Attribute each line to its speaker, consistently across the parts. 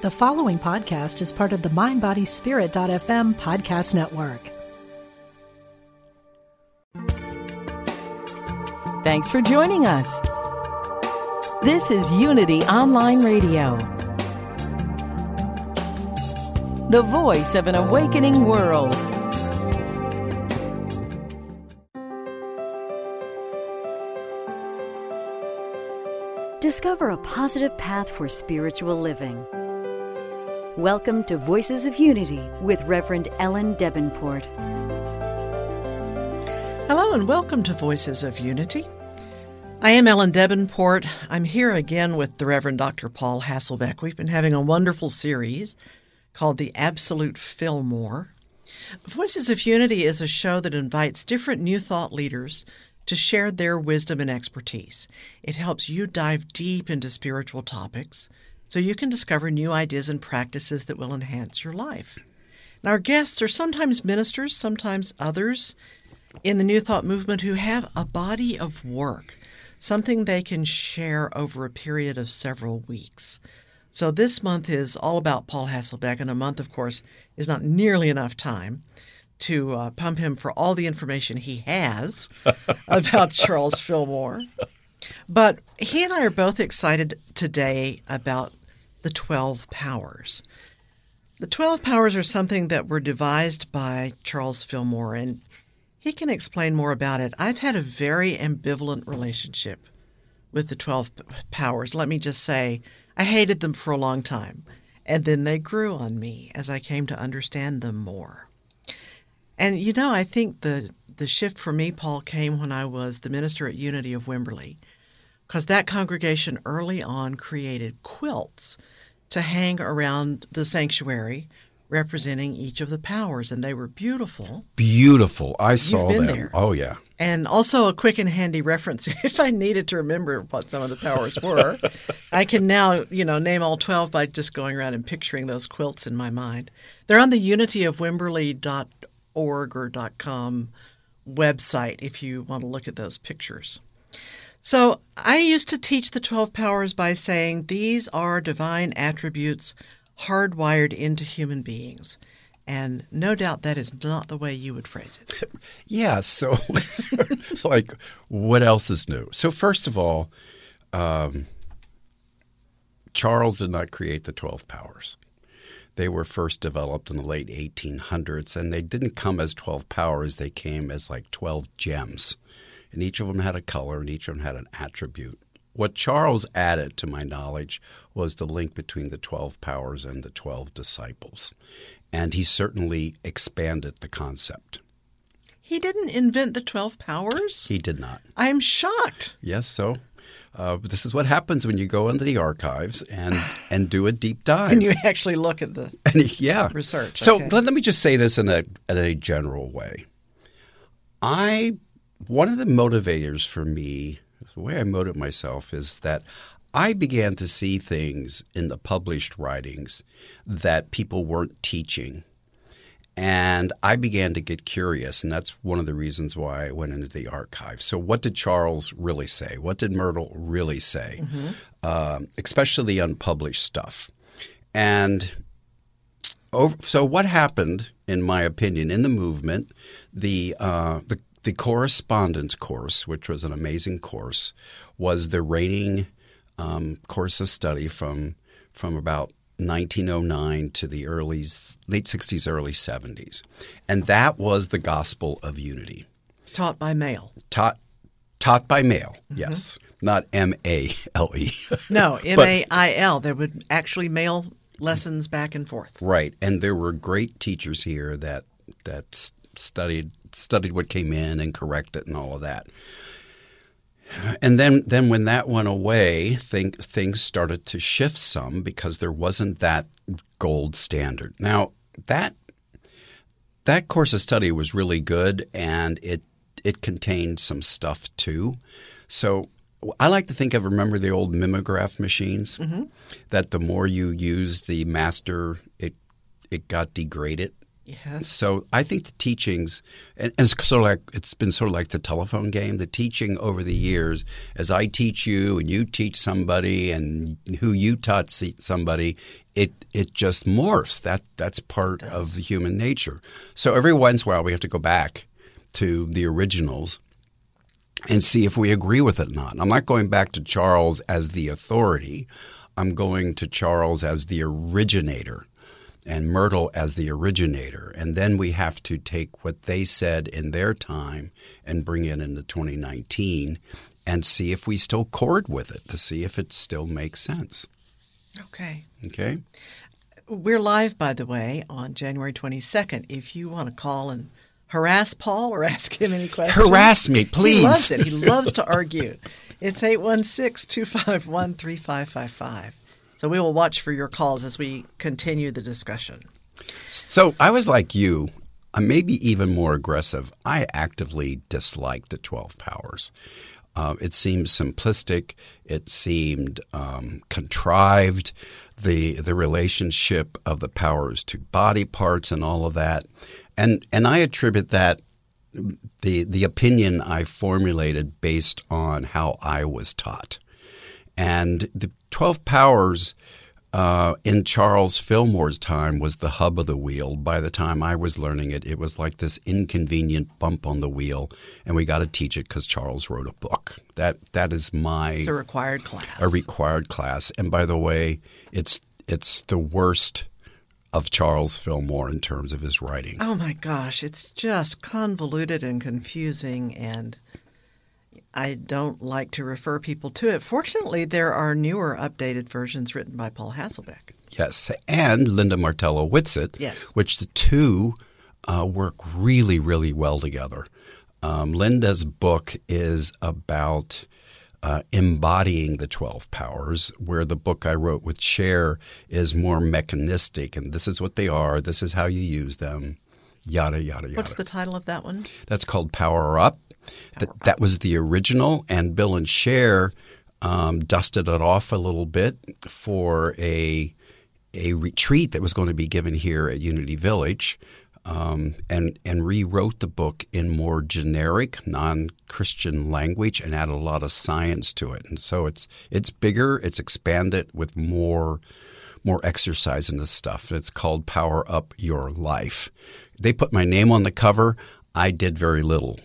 Speaker 1: The following podcast is part of the MindBodySpirit.fm podcast network.
Speaker 2: Thanks for joining us. This is Unity Online Radio, the voice of an awakening world.
Speaker 3: Discover a positive path for spiritual living. Welcome to Voices of Unity with Reverend Ellen Debenport.
Speaker 4: Hello and welcome to Voices of Unity. I am Ellen Debenport. I'm here again with the Reverend Dr. Paul Hasselbeck. We've been having a wonderful series called The Absolute Fillmore. Voices of Unity is a show that invites different New Thought leaders to share their wisdom and expertise. It helps you dive deep into spiritual topics so you can discover new ideas and practices that will enhance your life. And our guests are sometimes ministers, sometimes others in the New Thought movement who have a body of work, something they can share over a period of several weeks. So this month is all about Paul Hasselbeck, and a month, of course, is not nearly enough time to uh, pump him for all the information he has about Charles Fillmore. But he and I are both excited today about the 12 powers. The 12 powers are something that were devised by Charles Fillmore, and he can explain more about it. I've had a very ambivalent relationship with the 12 powers. Let me just say, I hated them for a long time, and then they grew on me as I came to understand them more. And you know, I think the the shift for me, Paul, came when I was the minister at Unity of Wimberley, because that congregation early on created quilts to hang around the sanctuary representing each of the powers, and they were beautiful.
Speaker 5: Beautiful. I saw
Speaker 4: been
Speaker 5: them.
Speaker 4: there.
Speaker 5: Oh yeah.
Speaker 4: And also a quick and handy reference if I needed to remember what some of the powers were. I can now, you know, name all 12 by just going around and picturing those quilts in my mind. They're on the unity of unityofwimberley.org or .com website if you want to look at those pictures. So I used to teach the 12 powers by saying these are divine attributes hardwired into human beings. And no doubt that is not the way you would phrase it.
Speaker 5: Yeah. So, like, what else is new? So, first of all, um, Charles did not create the 12 powers. They were first developed in the late 1800s, and they didn't come as 12 powers. They came as like 12 gems. And each of them had a color, and each of them had an attribute. What Charles added to my knowledge was the link between the 12 powers and the 12 disciples. And he certainly expanded the concept.
Speaker 4: He didn't invent the 12 powers?
Speaker 5: He did not.
Speaker 4: I'm shocked.
Speaker 5: Yes, so uh, this is what happens when you go into the archives and, and do a deep dive.
Speaker 4: And you actually look at the
Speaker 5: yeah.
Speaker 4: research.
Speaker 5: So
Speaker 4: okay.
Speaker 5: let, let me just say this in a in a general way. I one of the motivators for me, the way I motivate myself is that I began to see things in the published writings that people weren't teaching. And I began to get curious, and that's one of the reasons why I went into the archive. So, what did Charles really say? What did Myrtle really say? Um, especially the unpublished stuff. And over, so what happened, in my opinion, in the movement, the, uh, the the correspondence course, which was an amazing course, was the reigning um, course of study from from about 1909 to the early late 60s, early 70s, and that was the gospel of unity,
Speaker 4: Taught by mail.
Speaker 5: taught taught by mail. Yes, not M A L E.
Speaker 4: No, M A I L. There would actually mail lessons back and forth.
Speaker 5: Right, and there were great teachers here that that studied studied what came in and correct it and all of that. And then, then when that went away, think, things started to shift some because there wasn't that gold standard. Now that that course of study was really good, and it it contained some stuff too. So I like to think of remember the old mimeograph machines mm-hmm. that the more you used the master, it it got degraded.
Speaker 4: Yes.
Speaker 5: So I think the teachings, and and it's sort of like it's been sort of like the telephone game. The teaching over the years, as I teach you and you teach somebody, and who you taught somebody, it it just morphs. That that's part of the human nature. So every once in a while, we have to go back to the originals and see if we agree with it or not. I'm not going back to Charles as the authority. I'm going to Charles as the originator and Myrtle as the originator. And then we have to take what they said in their time and bring it into 2019 and see if we still chord with it, to see if it still makes sense.
Speaker 4: Okay.
Speaker 5: Okay?
Speaker 4: We're live, by the way, on January 22nd. If you want to call and harass Paul or ask him any questions,
Speaker 5: Harass me, please.
Speaker 4: He loves it. He loves to argue. It's 816 251 3555. So we will watch for your calls as we continue the discussion.
Speaker 5: So I was like you, uh, maybe even more aggressive. I actively disliked the 12 powers. Uh, it seemed simplistic. It seemed um, contrived. The the relationship of the powers to body parts and all of that, and and I attribute that the the opinion I formulated based on how I was taught, and the twelve powers uh, in Charles Fillmore's time was the hub of the wheel. By the time I was learning it, it was like this inconvenient bump on the wheel, and we got to teach it because Charles wrote a book. That that is my
Speaker 4: It's a required class.
Speaker 5: a required class. And by the way, it's it's the worst of Charles Fillmore in terms of his writing.
Speaker 4: Oh my gosh, it's just convoluted and confusing, and I don't like to refer people to it. Fortunately, there are newer, updated versions written by Paul Hasselbeck.
Speaker 5: Yes, and Linda Martella Whitsett,
Speaker 4: Yes.
Speaker 5: which the two uh, work really, really well together. Um, Linda's book is about uh, embodying the 12 powers, where the book I wrote with Cher is more mechanistic, and this is what they are, this is how you use them, yada, yada, yada.
Speaker 4: What's the title of that one?
Speaker 5: That's called Power Up. That, that was the original, and Bill and Cher um, dusted it off a little bit for a a retreat that was going to be given here at Unity Village, um, and and rewrote the book in more generic, non-Christian language, and added a lot of science to it. And so it's it's bigger, it's expanded with more more exercise in this stuff. It's called Power Up Your Life. They put my name on the cover. I did very little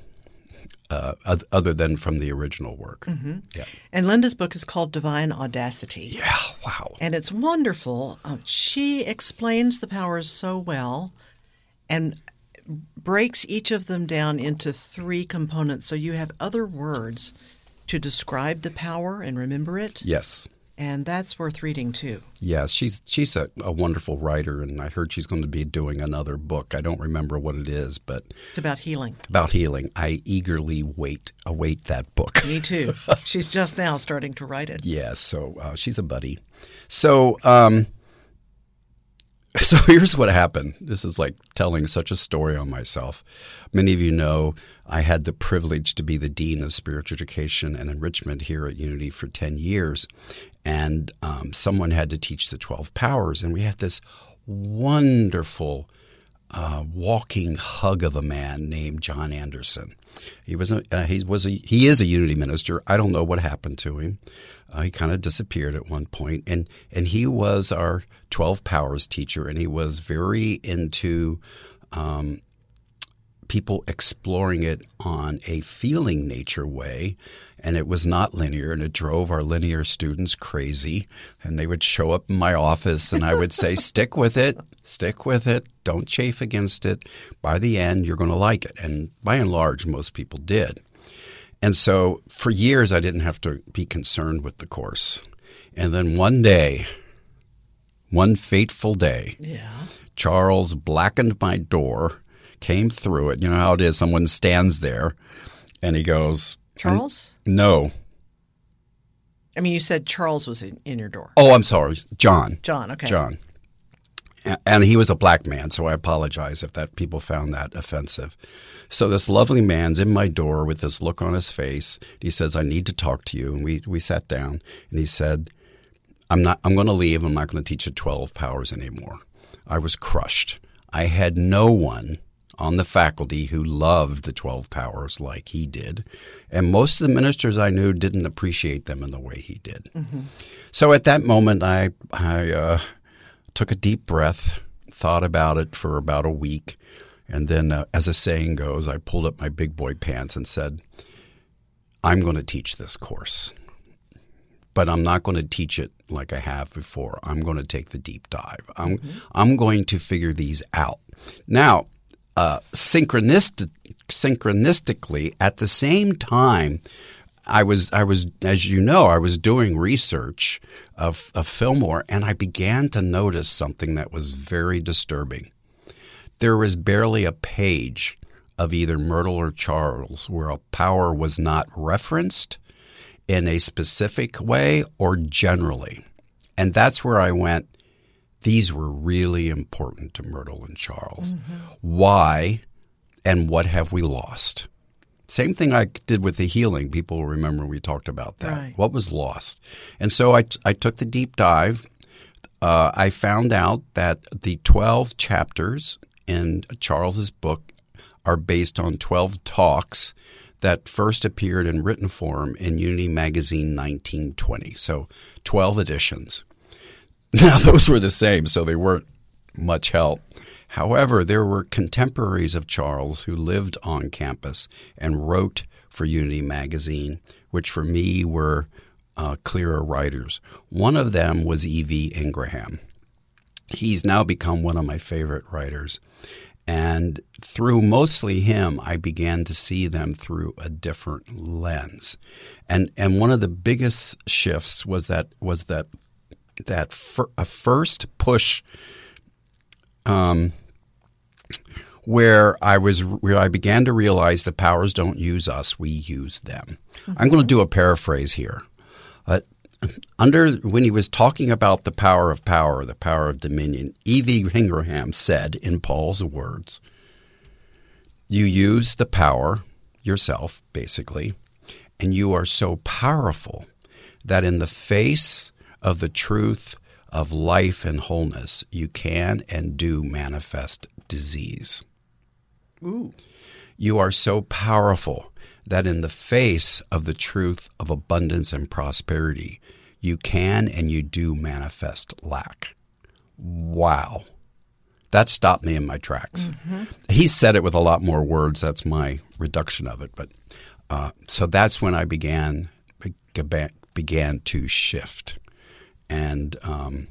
Speaker 5: uh, other than from the original work. Yeah.
Speaker 4: And Linda's book is called Divine Audacity.
Speaker 5: Yeah. Wow.
Speaker 4: And it's wonderful. Um, she explains the powers so well and breaks each of them down into three components. So you have other words to describe the power and remember it.
Speaker 5: Yes.
Speaker 4: And that's worth reading too.
Speaker 5: Yes, she's she's a, a wonderful writer, and I heard she's going to be doing another book. I don't remember what it is, but
Speaker 4: It's about healing.
Speaker 5: about healing. I eagerly wait await that book.
Speaker 4: Me too. She's just now starting to write it.
Speaker 5: Yes, so uh, she's a buddy. So, um, so here's what happened. This is like telling such a story on myself. Many of you know I had the privilege to be the dean of spiritual education and enrichment here at Unity for ten years, and um, someone had to teach the twelve powers, and we had this wonderful uh, walking hug of a man named John Anderson. He was a uh, he was a he is a Unity minister. I don't know what happened to him. Uh, he kind of disappeared at one point, and and he was our twelve powers teacher, and he was very into. Um, people exploring it on a feeling nature way and it was not linear and it drove our linear students crazy. And they would show up in my office and I would say stick with it. Stick with it. Don't chafe against it. By the end you're going to like it. And by and large most people did. And so for years I didn't have to be concerned with the course. And then one day one fateful day
Speaker 4: Yeah.
Speaker 5: Charles blackened my door, came through it. You know how it is. Someone stands there and he goes, mm,
Speaker 4: Charles?
Speaker 5: No.
Speaker 4: I mean, you said Charles was in, in your door.
Speaker 5: Oh, I'm sorry. John.
Speaker 4: John, okay.
Speaker 5: John. And he was a black man, so I apologize if that people found that offensive. So this lovely man's in my door with this look on his face. He says, "I need to talk to you." And we we sat down, and he said, "I'm not. I'm going to leave. I'm not going to teach you 12 powers anymore." I was crushed. I had no one on the faculty who loved the 12 powers like he did. And most of the ministers I knew didn't appreciate them in the way he did. Mm-hmm. So at that moment, I, I uh, took a deep breath, thought about it for about a week. And then, uh, as a saying goes, I pulled up my big boy pants and said, I'm going to teach this course. But I'm not going to teach it like I have before. I'm going to take the deep dive. I'm, mm-hmm. I'm going to figure these out. Now, uh, synchronistic, synchronistically, at the same time, I was, I was, as you know, I was doing research of, of Fillmore, and I began to notice something that was very disturbing. There was barely a page of either Myrtle or Charles where a power was not referenced in a specific way or generally. And that's where I went, these were really important to Myrtle and Charles. Mm-hmm. Why and what have we lost? Same thing I did with the healing. People remember we talked about that. Right. What was lost? And so I, I took the deep dive. Uh, I found out that the 12 chapters in Charles's book are based on 12 talks that first appeared in written form in Unity Magazine 1920. So 12 editions. Now, those were the same, so they weren't much help. However, there were contemporaries of Charles who lived on campus and wrote for Unity Magazine, which for me were uh, clearer writers. One of them was E.V. Ingraham. He's now become one of my favorite writers. And through mostly him, I began to see them through a different lens. And and one of the biggest shifts was that was that that fir- a first push um, where I was where I began to realize the powers don't use us, we use them. Mm-hmm. I'm going to do a paraphrase here. Uh, under when he was talking about the power of power, the power of dominion, E.V. Ingraham said in Paul's words, "You use the power yourself, basically, and you are so powerful that in the face of the truth of life and wholeness, you can and do manifest disease." Ooh. You are so powerful that in the face of the truth of abundance and prosperity, you can and you do manifest lack. Wow. That stopped me in my tracks. Mm-hmm. He said it with a lot more words. That's my reduction of it. But uh, so that's when I began began to shift, and um,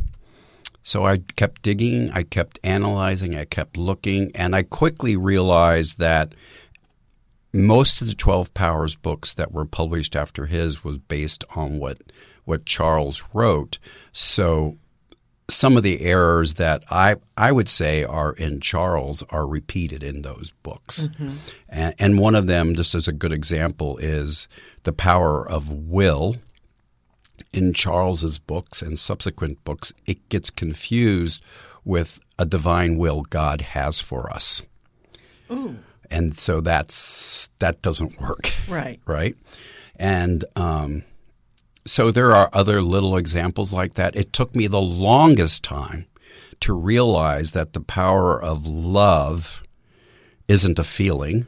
Speaker 5: so I kept digging, I kept analyzing, I kept looking, and I quickly realized that most of the 12 Powers books that were published after his was based on what what Charles wrote. So some of the errors that I I would say are in Charles are repeated in those books. Mm-hmm. And, and one of them, just as a good example, is the power of will. In Charles's books and subsequent books, it gets confused with a divine will God has for us. Ooh and so that's that doesn't work.
Speaker 4: Right.
Speaker 5: right. And um, so there are other little examples like that. It took me the longest time to realize that the power of love isn't a feeling.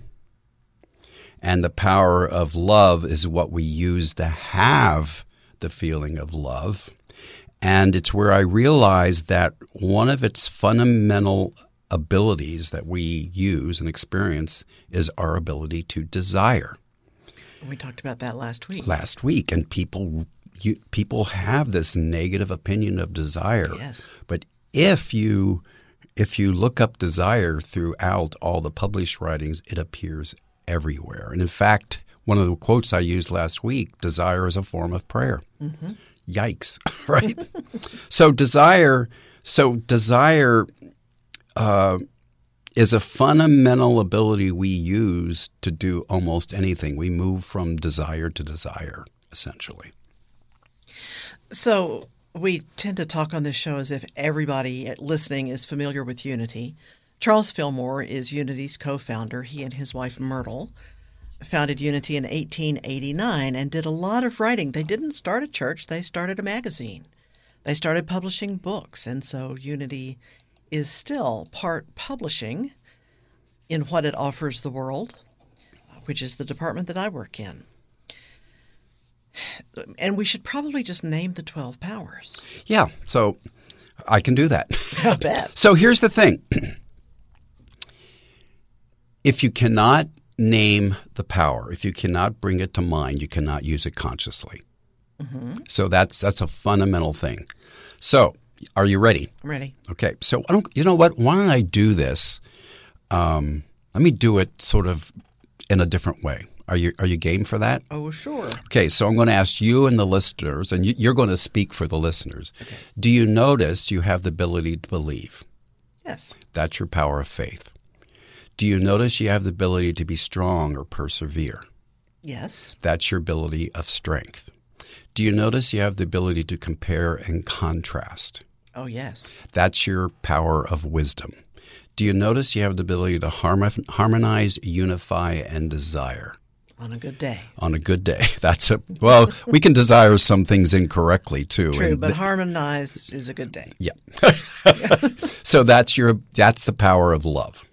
Speaker 5: And the power of love is what we use to have the feeling of love. And it's where I realized that one of its fundamental abilities that we use and experience is our ability to desire.
Speaker 4: We talked about that last week.
Speaker 5: Last week, and people you, people have this negative opinion of desire.
Speaker 4: Yes.
Speaker 5: But if you if you look up desire throughout all the published writings, it appears everywhere. And in fact, one of the quotes I used last week: "Desire is a form of prayer." Mm-hmm. Yikes! Right. so desire. So desire uh, is a fundamental ability we use to do almost anything. We move from desire to desire, essentially.
Speaker 4: So we tend to talk on this show as if everybody listening is familiar with Unity. Charles Fillmore is Unity's co founder. He and his wife Myrtle founded Unity in 1889 and did a lot of writing. They didn't start a church, they started a magazine. They started publishing books, and so Unity is still part publishing in what it offers the world, which is the department that I work in. And we should probably just name the 12 powers.
Speaker 5: Yeah, so I can do that.
Speaker 4: I bet.
Speaker 5: So here's the thing if you cannot name the power, if you cannot bring it to mind, you cannot use it consciously. So that's that's a fundamental thing. So, are you ready?
Speaker 4: I'm ready.
Speaker 5: Okay. So, I don't, you know what? Why don't I do this? Um, let me do it sort of in a different way. Are you are you game for that?
Speaker 4: Oh, sure.
Speaker 5: Okay, so I'm going to ask you and the listeners, and you- you're going to speak for the listeners. Do you notice you have the ability to believe?
Speaker 4: Yes.
Speaker 5: That's your power of faith. Do you notice you have the ability to be strong or persevere?
Speaker 4: Yes.
Speaker 5: That's your ability of strength. Do you notice you have the ability to compare and contrast?
Speaker 4: Oh, yes.
Speaker 5: That's your power of wisdom. Do you notice you have the ability to harmonize, unify, and desire?
Speaker 4: On a good day.
Speaker 5: on a good day. That's a well. We can desire some things incorrectly too.
Speaker 4: True,
Speaker 5: and
Speaker 4: but
Speaker 5: th-
Speaker 4: harmonized is a good day.
Speaker 5: yeah. so that's your that's the power of love.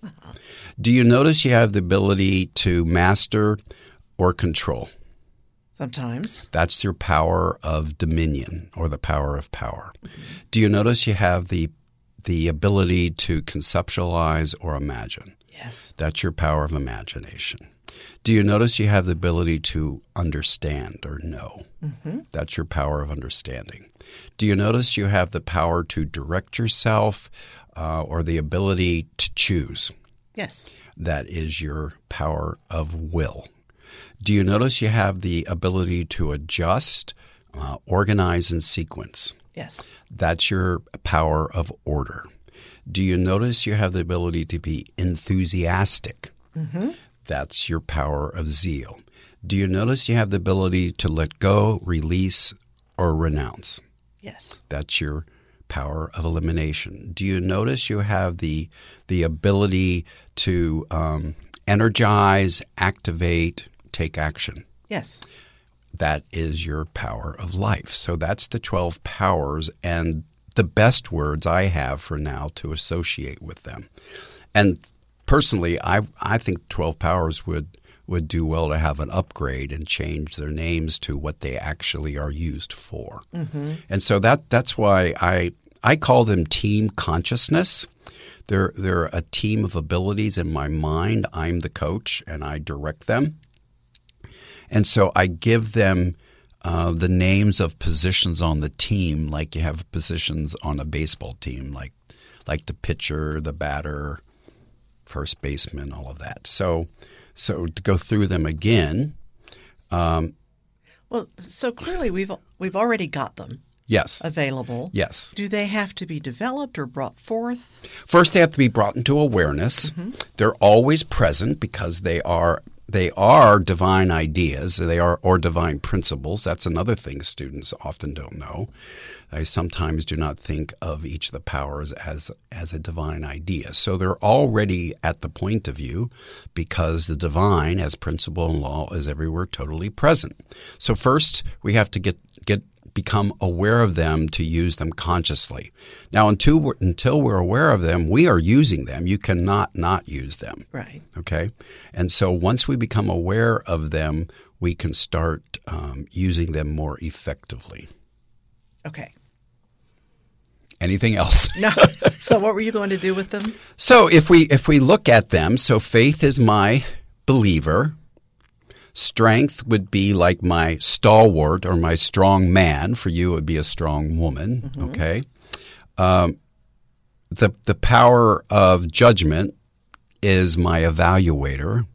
Speaker 5: Do you notice you have the ability to master or control?
Speaker 4: Sometimes.
Speaker 5: That's your power of dominion or the power of power. Do you notice you have the the ability to conceptualize or imagine?
Speaker 4: Yes.
Speaker 5: That's your power of imagination. Do you notice you have the ability to understand or know? That's your power of understanding. Do you notice you have the power to direct yourself uh, or the ability to choose?
Speaker 4: Yes.
Speaker 5: That is your power of will. Do you notice you have the ability to adjust, uh, organize, and sequence?
Speaker 4: Yes.
Speaker 5: That's your power of order. Do you notice you have the ability to be enthusiastic? That's your power of zeal. Do you notice you have the ability to let go, release, or renounce?
Speaker 4: Yes.
Speaker 5: That's your power of elimination. Do you notice you have the the ability to um, energize, activate, take action?
Speaker 4: Yes.
Speaker 5: that is your power of life. So that's the 12 powers and the best words I have for now to associate with them. And personally, I I think 12 powers would would do well to have an upgrade and change their names to what they actually are used for. And so that that's why I I call them team consciousness. They're they're a team of abilities in my mind. I'm the coach and I direct them. And so I give them uh, the names of positions on the team, like you have positions on a baseball team, like like the pitcher, the batter, first baseman, all of that. So, so to go through them again,
Speaker 4: Well, so clearly we've we've already got them
Speaker 5: yes,
Speaker 4: available.
Speaker 5: yes.
Speaker 4: Do they have to be developed or brought forth?
Speaker 5: First, they have to be brought into awareness. Mm-hmm. They're always present because they are they are divine ideas. They are or divine principles. That's another thing students often don't know. They sometimes do not think of each of the powers as as a divine idea. So they're already at the point of view because the divine, as principle and law, is everywhere totally present. So first, we have to get become aware of them to use them consciously. Now, until we're, until we're aware of them, we are using them. You cannot not use them.
Speaker 4: Right.
Speaker 5: Okay, and so once we become aware of them, we can start um, using them more effectively.
Speaker 4: Okay.
Speaker 5: Anything else?
Speaker 4: No. so what were you going to do with them?
Speaker 5: So if we if we look at them, so faith is my believer. Strength would be like my stalwart or my strong man. For you, it would be a strong woman. Okay. Um, the the power of judgment is my evaluator.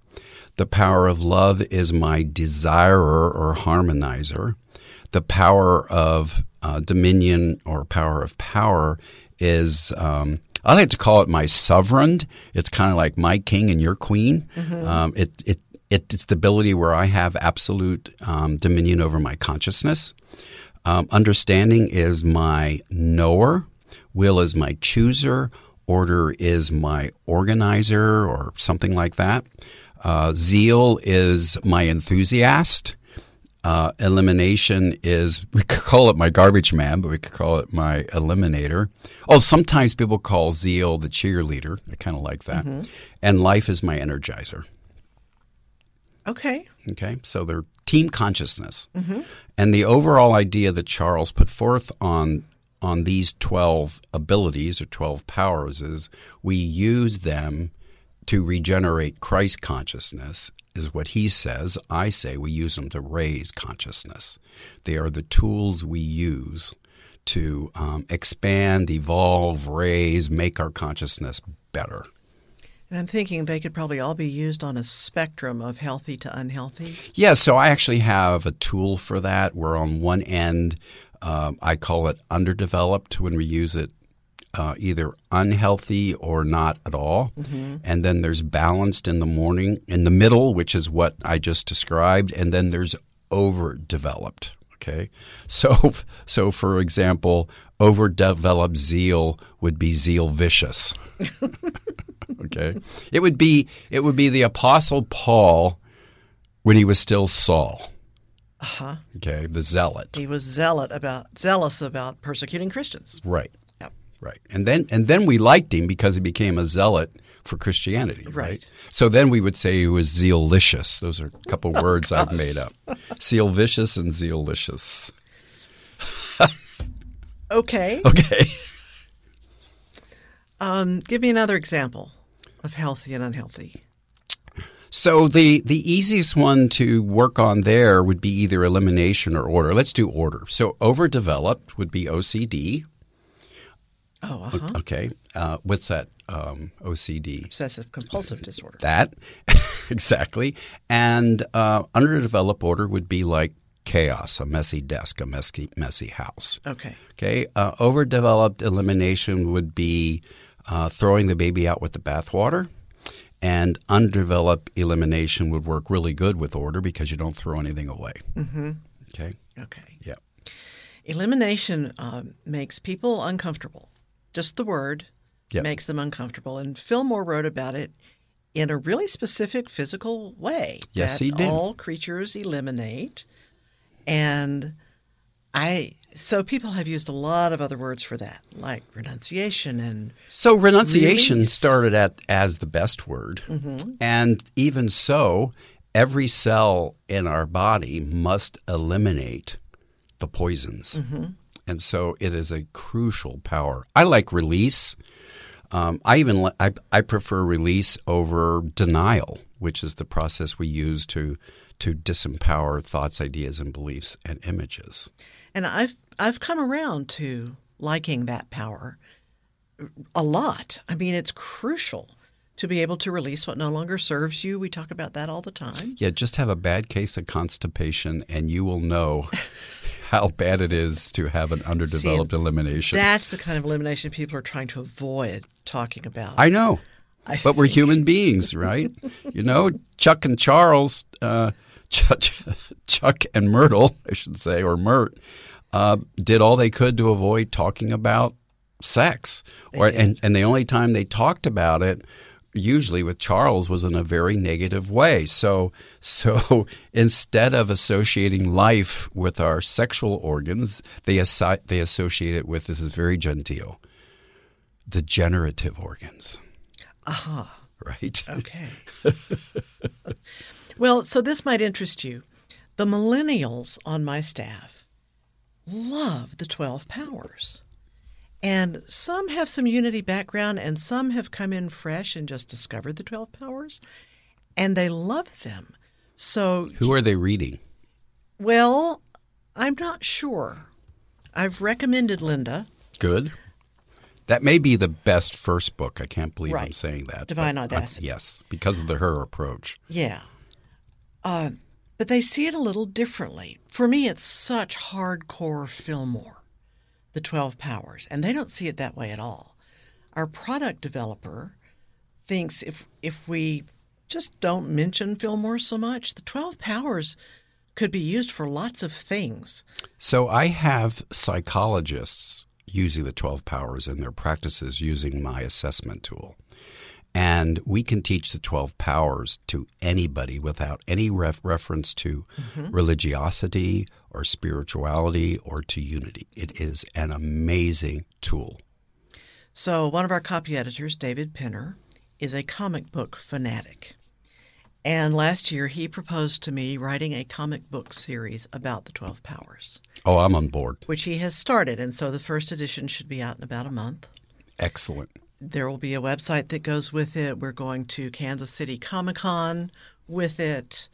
Speaker 5: The power of love is my desirer or harmonizer. The power of uh, dominion or power of power is, um, I like to call it my sovereign. It's kind of like my king and your queen. Um, it, it, it, it's the ability where I have absolute um, dominion over my consciousness. Um, understanding is my knower. Will is my chooser. Order is my organizer or something like that. Uh, zeal is my enthusiast. Uh, elimination is, we could call it my garbage man, but we could call it my eliminator. Oh, sometimes people call zeal the cheerleader. I kind of like that. And life is my energizer.
Speaker 4: Okay.
Speaker 5: Okay, so they're team consciousness, and the overall idea that Charles put forth on on these twelve abilities or twelve powers is we use them to regenerate Christ consciousness. Is what he says. I say we use them to raise consciousness. They are the tools we use to um, expand, evolve, raise, make our consciousness better.
Speaker 4: And I'm thinking they could probably all be used on a spectrum of healthy to unhealthy.
Speaker 5: Yeah, so I actually have a tool for that. Where on one end, um, I call it underdeveloped when we use it uh, either unhealthy or not at all. And then there's balanced in the morning, in the middle, which is what I just described. And then there's overdeveloped. Okay, so so for example, overdeveloped zeal would be zeal vicious. okay, it would be it would be the apostle Paul when he was still Saul.
Speaker 4: Uh-huh.
Speaker 5: Okay, the zealot.
Speaker 4: He was zealot about zealous about persecuting Christians.
Speaker 5: Right.
Speaker 4: Yep.
Speaker 5: Right. And then and then we liked him because he became a zealot for Christianity, right?
Speaker 4: Right.
Speaker 5: So then we would say he was zealicious. Those are a couple words I've made up. Zeal vicious and zealicious.
Speaker 4: Okay.
Speaker 5: Okay.
Speaker 4: Um, give me another example of healthy and unhealthy.
Speaker 5: So the the easiest one to work on there would be either elimination or order. Let's do order. So overdeveloped would be OCD.
Speaker 4: Oh, uh-huh.
Speaker 5: Okay. Uh, what's that? Um, OCD.
Speaker 4: Obsessive compulsive disorder.
Speaker 5: That exactly. And uh, underdeveloped order would be like chaos, a messy desk, a messy messy house.
Speaker 4: Okay.
Speaker 5: Okay. Uh, overdeveloped elimination would be uh, throwing the baby out with the bathwater. And undeveloped elimination would work really good with order because you don't throw anything away. Mm-hmm. Okay.
Speaker 4: Okay.
Speaker 5: Yeah.
Speaker 4: Elimination um, makes people uncomfortable. Just the word
Speaker 5: Yep.
Speaker 4: makes them uncomfortable. And Fillmore wrote about it in a really specific physical way.
Speaker 5: Yes,
Speaker 4: that
Speaker 5: he did.
Speaker 4: All creatures eliminate. And I, so people have used a lot of other words for that, like renunciation and
Speaker 5: So renunciation
Speaker 4: Release.
Speaker 5: started at as the best word, and even so, every cell in our body must eliminate the poisons, and so it is a crucial power. I like release. Um, I even I, I prefer release over denial, which is the process we use to to disempower thoughts, ideas, and beliefs and images.
Speaker 4: And I've I've come around to liking that power a lot. I mean, it's crucial to be able to release what no longer serves you. We talk about that all the time.
Speaker 5: Yeah, just have a bad case of constipation, and you will know how bad it is to have an underdeveloped elimination.
Speaker 4: That's the kind of elimination people are trying to avoid talking about.
Speaker 5: I know,
Speaker 4: I
Speaker 5: but we're human beings, right? you know, Chuck and Charles, uh, Chuck, Chuck and Myrtle, I should say, or Mert, uh, did all they could to avoid talking about sex, or and and the only time they talked about it. Usually with Charles was in a very negative way. So so instead of associating life with our sexual organs, they assi- they associate it with this is very genteel, the generative organs.
Speaker 4: Aha.
Speaker 5: Right.
Speaker 4: Okay. well, so this might interest you. The millennials on my staff love the 12 powers. And some have some unity background, and some have come in fresh and just discovered the 12 powers, and they love them. So,
Speaker 5: Who are they reading?
Speaker 4: well, I'm not sure. I've recommended Linda,
Speaker 5: Good. That may be the best first book. I can't believe I'm saying that.
Speaker 4: Divine
Speaker 5: uh,
Speaker 4: Audacity.
Speaker 5: yes, because of the her approach.
Speaker 4: Yeah. Uh, but they see it a little differently. For me, it's such hardcore Fillmore, the 12 powers, and they don't see it that way at all. Our product developer thinks if, if we just don't mention Fillmore so much, the 12 powers could be used for lots of things.
Speaker 5: So I have psychologists using the 12 powers in their practices using my assessment tool. And we can teach the 12 powers to anybody without any ref- reference to mm-hmm. religiosity or spirituality or to unity. It is an amazing tool.
Speaker 4: So, one of our copy editors, David Pinner, is a comic book fanatic. And last year, he proposed to me writing a comic book series about the 12 powers,
Speaker 5: Oh, I'm on board.
Speaker 4: which he has started. And so the first edition should be out in about a month.
Speaker 5: Excellent.
Speaker 4: There will be a website that goes with it. We're going to Kansas City Comic Con with it.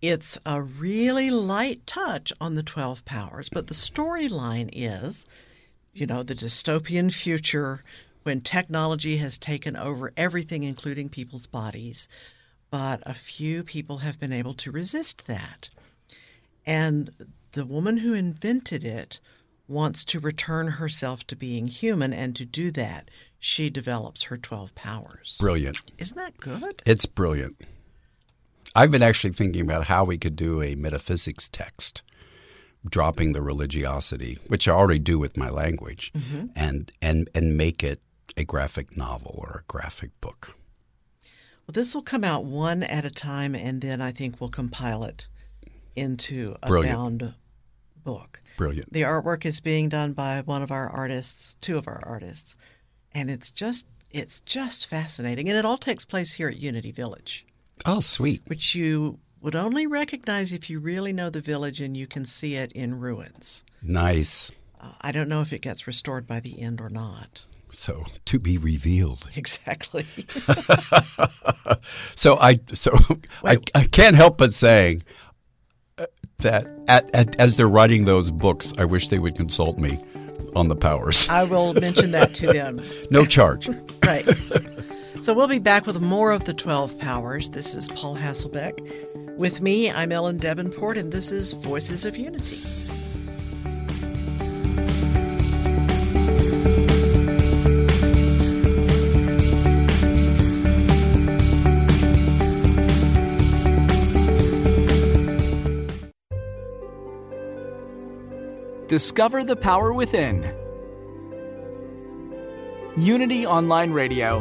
Speaker 4: It's a really light touch on the 12 powers, but the storyline is you know, the dystopian future when technology has taken over everything, including people's bodies. But a few people have been able to resist that. And the woman who invented it wants to return herself to being human, and to do that, she develops her 12 powers.
Speaker 5: Brilliant.
Speaker 4: Isn't that good?
Speaker 5: It's brilliant. I've been actually thinking about how we could do a metaphysics text, dropping the religiosity, which I already do with my language, mm-hmm. and, and, and make it a graphic novel or a graphic book.
Speaker 4: Well, this will come out one at a time, and then I think we'll compile it into a
Speaker 5: Brilliant.
Speaker 4: bound book.
Speaker 5: Brilliant.
Speaker 4: The artwork is being done by one of our artists, two of our artists, and it's just it's just fascinating. And it all takes place here at Unity Village,
Speaker 5: Oh, sweet.
Speaker 4: which you would only recognize if you really know the village and you can see it in ruins.
Speaker 5: Nice.
Speaker 4: Uh, I don't know if it gets restored by the end or not.
Speaker 5: So to be revealed.
Speaker 4: Exactly.
Speaker 5: So I so I, I can't help but saying uh, that at, at, as they're writing those books, I wish they would consult me on the powers.
Speaker 4: I will mention that to them.
Speaker 5: No charge.
Speaker 4: Right. So we'll be back with more of the 12 Powers. This is Paul Hasselbeck. With me, I'm Ellen Debenport, and this is Voices of Unity.
Speaker 6: Discover the power within. Unity Online Radio.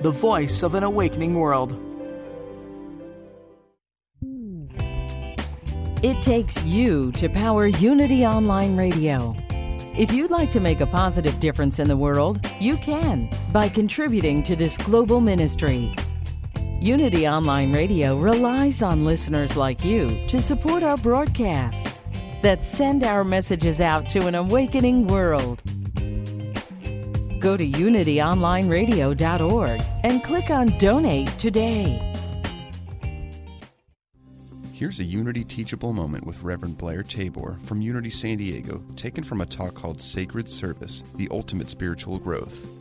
Speaker 6: The voice of an awakening world.
Speaker 2: It takes you to power Unity Online Radio. If you'd like to make a positive difference in the world, you can by contributing to this global ministry. Unity Online Radio relies on listeners like you to support our broadcasts that send our messages out to an awakening world. Go to unityonlineradio.org and click on Donate today.
Speaker 7: Here's a Unity teachable moment with Reverend Blair Tabor from Unity San Diego, taken from a talk called Sacred Service The Ultimate Spiritual Growth.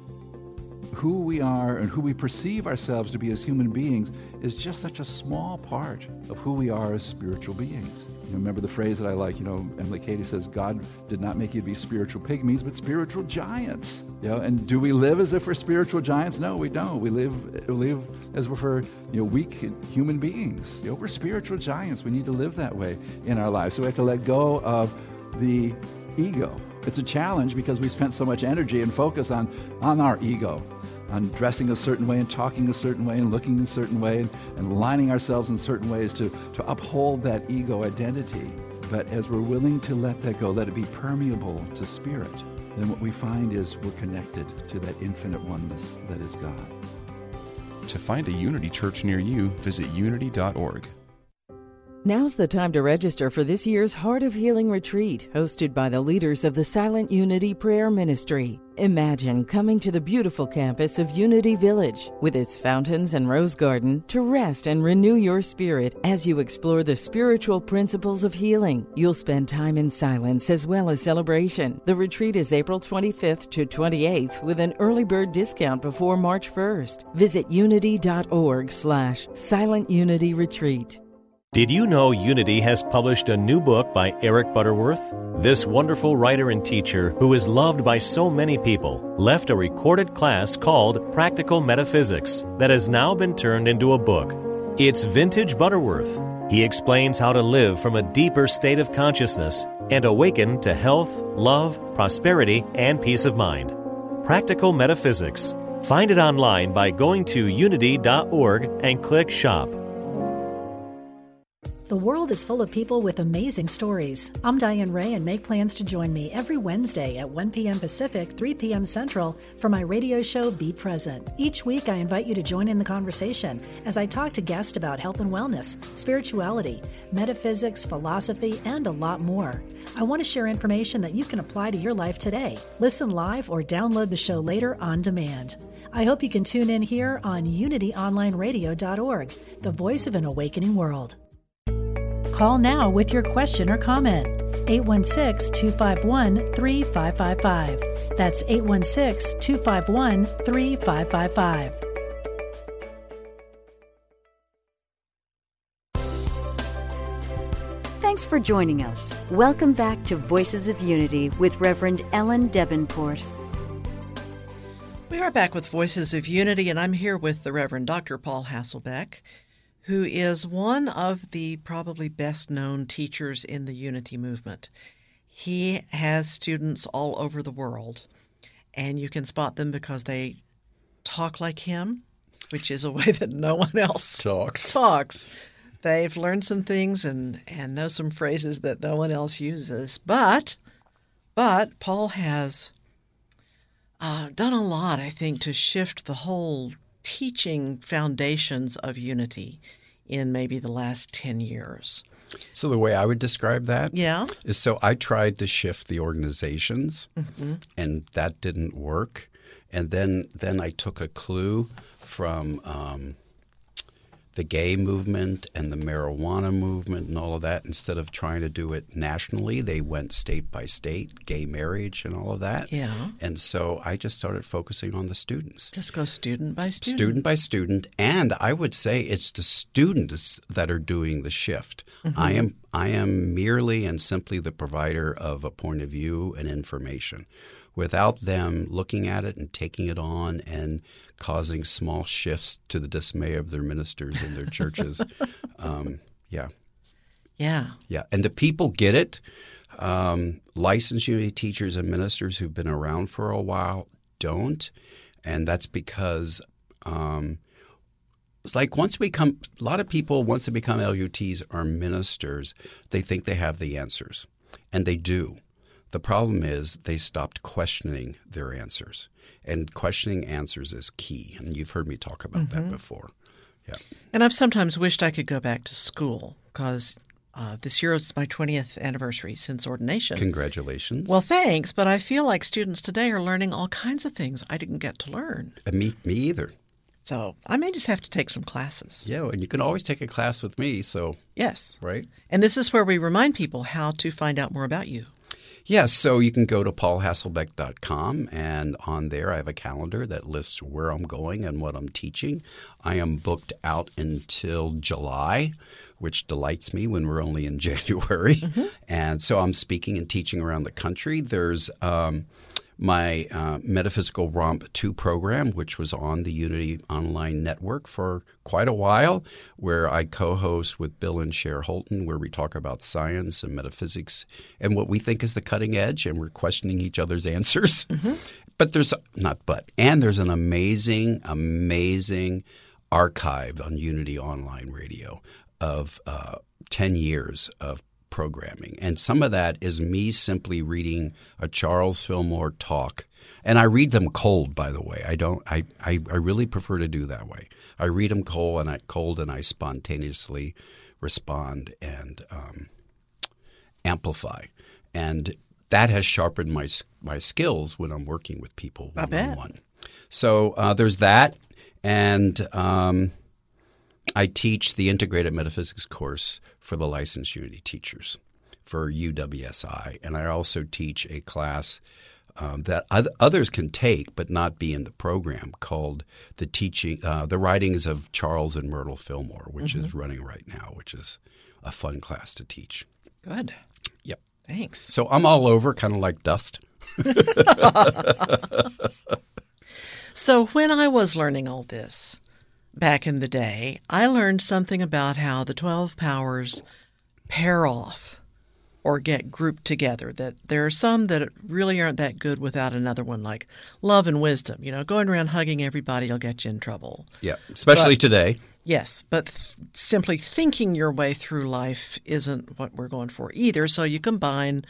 Speaker 8: Who we are and who we perceive ourselves to be as human beings is just such a small part of who we are as spiritual beings. You remember the phrase that I like, you know, Emily Cady says, God did not make you to be spiritual pygmies, but spiritual giants. You know, and do we live as if we're spiritual giants? No, we don't. We live we live as if we're you know weak human beings. You know, we're spiritual giants. We need to live that way in our lives. So we have to let go of the ego. It's a challenge because we spent so much energy and focus on, on our ego, on dressing a certain way and talking a certain way and looking a certain way and, and lining ourselves in certain ways to, to uphold that ego identity. But as we're willing to let that go, let it be permeable to spirit, then what we find is we're connected to that infinite oneness that is God.
Speaker 7: To find a Unity church near you, visit unity.org.
Speaker 2: Now's the time to register for this year's Heart of Healing Retreat, hosted by the leaders of the Silent Unity Prayer Ministry. Imagine coming to the beautiful campus of Unity Village, with its fountains and rose garden, to rest and renew your spirit as you explore the spiritual principles of healing. You'll spend time in silence as well as celebration. The retreat is April 25th to 28th, with an early bird discount before March 1st. Visit unity.org slash silent unity retreat.
Speaker 9: Did you know Unity has published a new book by Eric Butterworth? This wonderful writer and teacher, who is loved by so many people, left a recorded class called Practical Metaphysics that has now been turned into a book. It's vintage Butterworth. He explains how to live from a deeper state of consciousness and awaken to health, love, prosperity, and peace of mind. Practical Metaphysics. Find it online by going to unity.org and click Shop.
Speaker 1: The world is full of people with amazing stories. I'm Diane Ray and make plans to join me every Wednesday at 1 p.m. Pacific, 3 p.m. Central for my radio show Be Present. Each week, I invite you to join in the conversation as I talk to guests about health and wellness, spirituality, metaphysics, philosophy, and a lot more. I want to share information that you can apply to your life today. Listen live or download the show later on demand. I hope you can tune in here on unityonlineradio.org, the voice of an awakening world. Call now with your question or comment. 816 251 3555. That's 816 251 3555.
Speaker 3: Thanks for joining us. Welcome back to Voices of Unity with Reverend Ellen Debenport.
Speaker 4: We are back with Voices of Unity, and I'm here with the Reverend Dr. Paul Hasselbeck, who is one of the probably best known teachers in the Unity movement. He has students all over the world, and you can spot them because they talk like him, which is a way that no one else
Speaker 5: Talks.
Speaker 4: talks. They've learned some things and, and know some phrases that no one else uses. But but Paul has uh, done a lot, I think, to shift the whole teaching foundations of unity in maybe the last 10 years.
Speaker 5: So the way I would describe that
Speaker 4: Yeah.
Speaker 5: is so I tried to shift the organizations,
Speaker 4: Mm-hmm.
Speaker 5: and that didn't work. And then then I took a clue from um, the gay movement and the marijuana movement and all of that. Instead of trying to do it nationally, they went state by state, gay marriage and all of that.
Speaker 4: Yeah.
Speaker 5: And so I just started focusing on the students.
Speaker 4: Just go student by student.
Speaker 5: Student by student, and I would say it's the students that are doing the shift. Mm-hmm. I am I am merely and simply the provider of a point of view and information. Without them looking at it and taking it on and causing small shifts to the dismay of their ministers and their churches, um, yeah,
Speaker 4: Yeah.
Speaker 5: yeah, and the people get it. Um, licensed unity teachers and ministers who've been around for a while don't, and that's because um, it's like once we come, a lot of people once they become LUTs or ministers, they think they have the answers, and they do. The problem is they stopped questioning their answers, and questioning answers is key. And you've heard me talk about that before. Yeah.
Speaker 4: And I've sometimes wished I could go back to school because uh, this year is my 20th anniversary since ordination.
Speaker 5: Congratulations.
Speaker 4: Well, thanks, but I feel like students today are learning all kinds of things I didn't get to learn.
Speaker 5: Uh, me, me either.
Speaker 4: So I may just have to take some classes.
Speaker 5: Yeah, and you can always take a class with me. So,
Speaker 4: Yes.
Speaker 5: right?
Speaker 4: And this is where we remind people how to find out more about you.
Speaker 5: Yes, so you can go to paulhasselbeck.com, and on there I have a calendar that lists where I'm going and what I'm teaching. I am booked out until July, which delights me when we're only in January. And so I'm speaking and teaching around the country. There's um, my uh, Metaphysical Romp 2 program, which was on the Unity Online Network for quite a while, where I co host with Bill and Cher Holton, where we talk about science and metaphysics and what we think is the cutting edge, and we're questioning each other's answers. But there's not but, and there's an amazing, amazing archive on Unity Online Radio of uh, 10 years of programming. And some of that is me simply reading a Charles Fillmore talk. And I read them cold, by the way. I don't. I, I, I really prefer to do that way. I read them cold, and I cold, and I spontaneously respond and um, amplify. And that has sharpened my my skills when I'm working with people one on one. So uh, there's that, and um, I teach the integrated metaphysics course for the licensed Unity teachers for UWSI, and I also teach a class um, that others can take but not be in the program called the teaching uh, the writings of Charles and Myrtle Fillmore, which is running right now, which is a fun class to teach.
Speaker 4: Good.
Speaker 5: Yep.
Speaker 4: Thanks.
Speaker 5: So I'm all over, kind of like dust.
Speaker 4: So when I was learning all this back in the day, I learned something about how the 12 powers pair off or get grouped together. That there are some that really aren't that good without another one, like love and wisdom. You know, going around hugging everybody will get you in trouble.
Speaker 5: Yeah, especially
Speaker 4: But-
Speaker 5: today.
Speaker 4: Yes, but th- simply thinking your way through life isn't what we're going for either. So you combine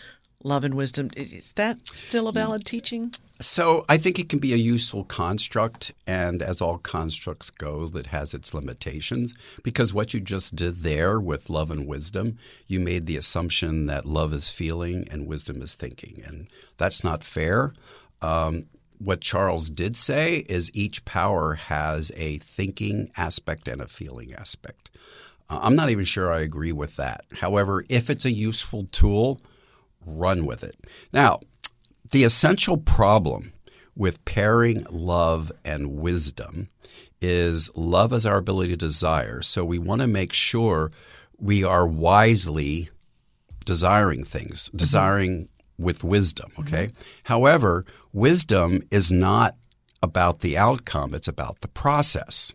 Speaker 4: love and wisdom. Is that still a valid teaching?
Speaker 5: So I think it can be a useful construct, and as all constructs go, that has its limitations. Because what you just did there with love and wisdom, you made the assumption that love is feeling and wisdom is thinking, and that's not fair. Um, what Charles did say is each power has a thinking aspect and a feeling aspect. Uh, I'm not even sure I agree with that. However, if it's a useful tool, run with it. Now, the essential problem with pairing love and wisdom is love is our ability to desire. So we want to make sure we are wisely desiring things, mm-hmm. desiring with wisdom, mm-hmm. okay? However, wisdom is not about the outcome, it's about the process.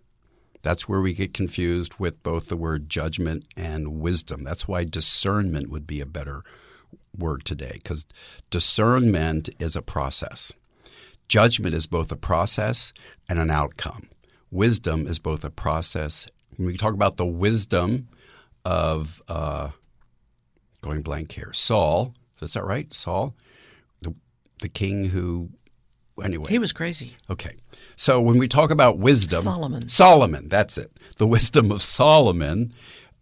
Speaker 5: That's where we get confused with both the word judgment and wisdom. That's why discernment would be a better word today because discernment is a process. Judgment is both a process and an outcome. Wisdom is both a process. When we talk about the wisdom of uh, going blank here, Saul, is that right? Saul, the, the king who, anyway.
Speaker 4: He was crazy.
Speaker 5: Okay. So when we talk about wisdom,
Speaker 4: Solomon.
Speaker 5: Solomon, that's it. The wisdom of Solomon,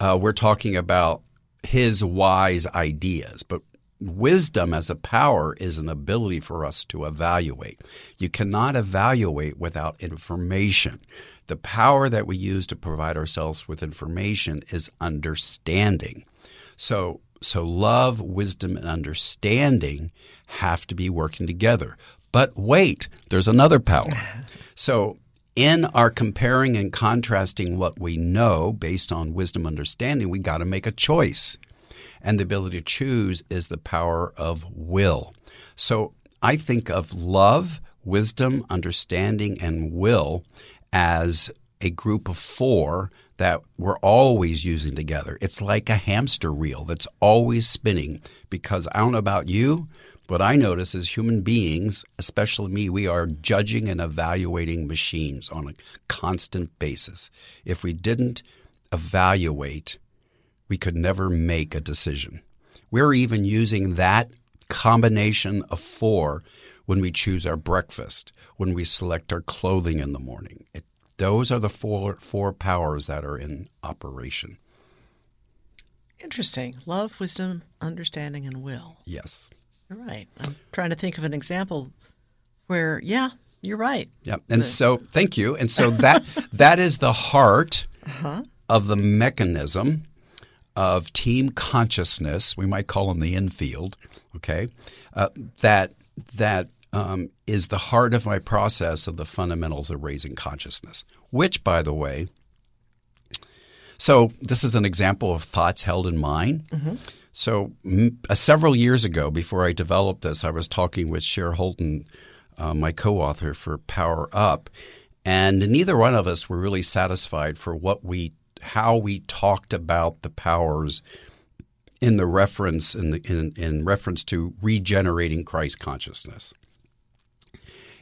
Speaker 5: uh, we're talking about his wise ideas. But wisdom as a power is an ability for us to evaluate. You cannot evaluate without information. The power that we use to provide ourselves with information is understanding. So, so love, wisdom, and understanding have to be working together. But wait, there's another power. So, in our comparing and contrasting what we know based on wisdom understanding, we got to make a choice. And the ability to choose is the power of will. So, I think of love, wisdom, understanding, and will as a group of four that we're always using together. It's like a hamster wheel that's always spinning because I don't know about you, but I notice is human beings, especially me, we are judging and evaluating machines on a constant basis. If we didn't evaluate, we could never make a decision. We're even using that combination of four when we choose our breakfast, when we select our clothing in the morning. It, those are the four, four powers that are in operation.
Speaker 4: Interesting. Love, wisdom, understanding, and will.
Speaker 5: Yes.
Speaker 4: You're right. I'm trying to think of an example where, yeah, you're right.
Speaker 5: Yeah. And so, thank you. And so that that is the heart of the mechanism of team consciousness. We might call them the infield. Okay, uh, that that um, is the heart of my process of the fundamentals of raising consciousness. Which, by the way, so this is an example of thoughts held in mind. So uh, several years ago, before I developed this, I was talking with Cher Holton, uh, my co-author for Power Up, and neither one of us were really satisfied for what we, how we talked about the powers in the reference in, the, in, in reference to regenerating Christ consciousness.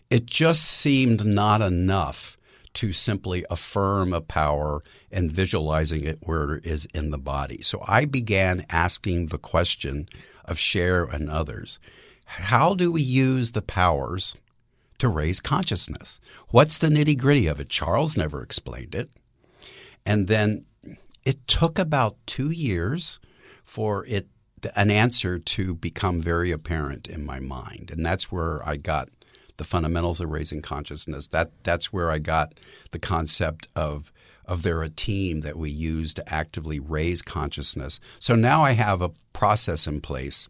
Speaker 5: It just seemed not enough to simply affirm a power and visualizing it where it is in the body. So I began asking the question of Cher and others how do we use the powers to raise consciousness? What's the nitty gritty of it? Charles never explained it. And then it took about two years for it an answer to become very apparent in my mind. And that's where I got the fundamentals of raising consciousness. That that's where I got the concept of of there a team that we use to actively raise consciousness. So now I have a process in place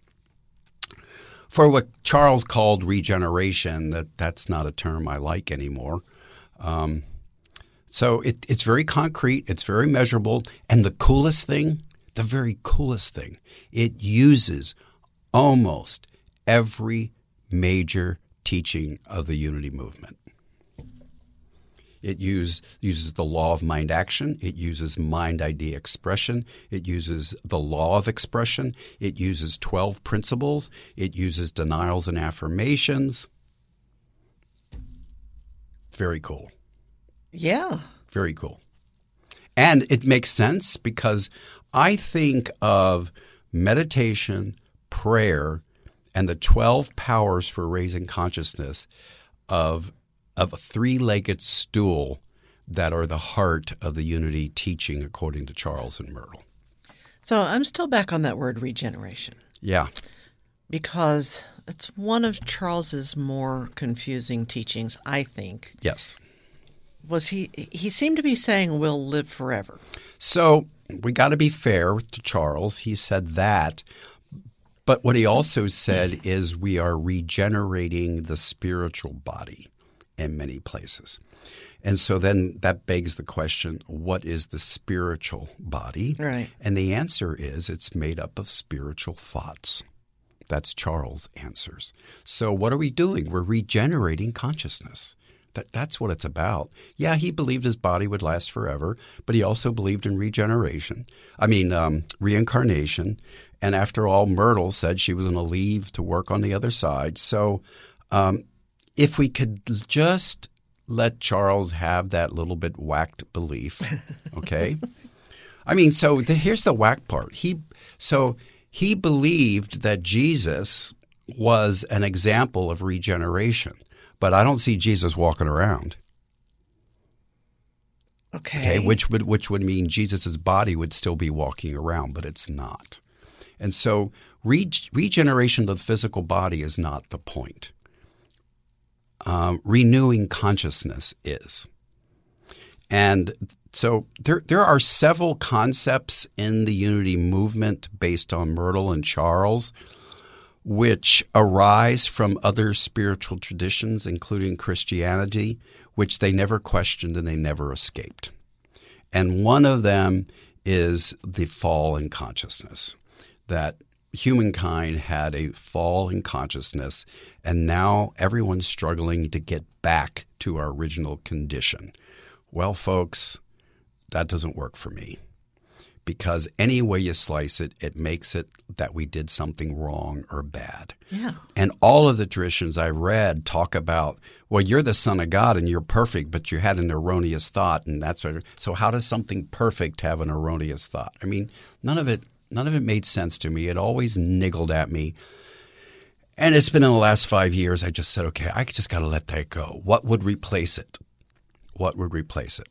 Speaker 5: for what Charles called regeneration. That that's not a term I like anymore. Um, so it, it's very concrete, it's very measurable, and the coolest thing, the very coolest thing, it uses almost every major teaching of the unity movement. It use, uses the law of mind action. It uses mind idea expression. It uses the law of expression. It uses 12 principles. It uses denials and affirmations. Very cool.
Speaker 4: Yeah.
Speaker 5: Very cool. And it makes sense because I think of meditation, prayer, and the 12 powers for raising consciousness of, of a three legged stool that are the heart of the unity teaching, according to Charles and Myrtle.
Speaker 4: So I'm still back on that word regeneration.
Speaker 5: Yeah.
Speaker 4: Because it's one of Charles's more confusing teachings, I think.
Speaker 5: Yes.
Speaker 4: Was he he seemed to be saying we'll live forever.
Speaker 5: So we got to be fair to Charles. He said that, but what he also said is we are regenerating the spiritual body in many places. And so then that begs the question what is the spiritual body?
Speaker 4: Right.
Speaker 5: And the answer is it's made up of spiritual thoughts. That's Charles' answers. So what are we doing? We're regenerating consciousness. That, that's what it's about. Yeah, he believed his body would last forever, but he also believed in regeneration. I mean, um, reincarnation. And after all, Myrtle said she was going to leave to work on the other side. So um, if we could just let Charles have that little bit whacked belief, okay? I mean, so the, here's the whack part. He so he believed that Jesus was an example of regeneration, but I don't see Jesus walking around.
Speaker 4: Okay.
Speaker 5: Okay, which would which would mean Jesus's body would still be walking around, but it's not. And so re- regeneration of the physical body is not the point. Um, renewing consciousness is. And so there, there are several concepts in the unity movement based on Myrtle and Charles, which arise from other spiritual traditions, including Christianity, which they never questioned and they never escaped. And one of them is the fall in consciousness, that humankind had a fall in consciousness, and now everyone's struggling to get back to our original condition. Well, folks, that doesn't work for me because any way you slice it, it makes it that we did something wrong or bad.
Speaker 4: Yeah.
Speaker 5: And all of the traditions I read talk about, well, you're the son of God and you're perfect, but you had an erroneous thought, and that's sort of, so. How does something perfect have an erroneous thought? I mean, none of it, none of it made sense to me. It always niggled at me. And it's been in the last five years. I just said, okay, I just got to let that go. What would replace it? What would replace it?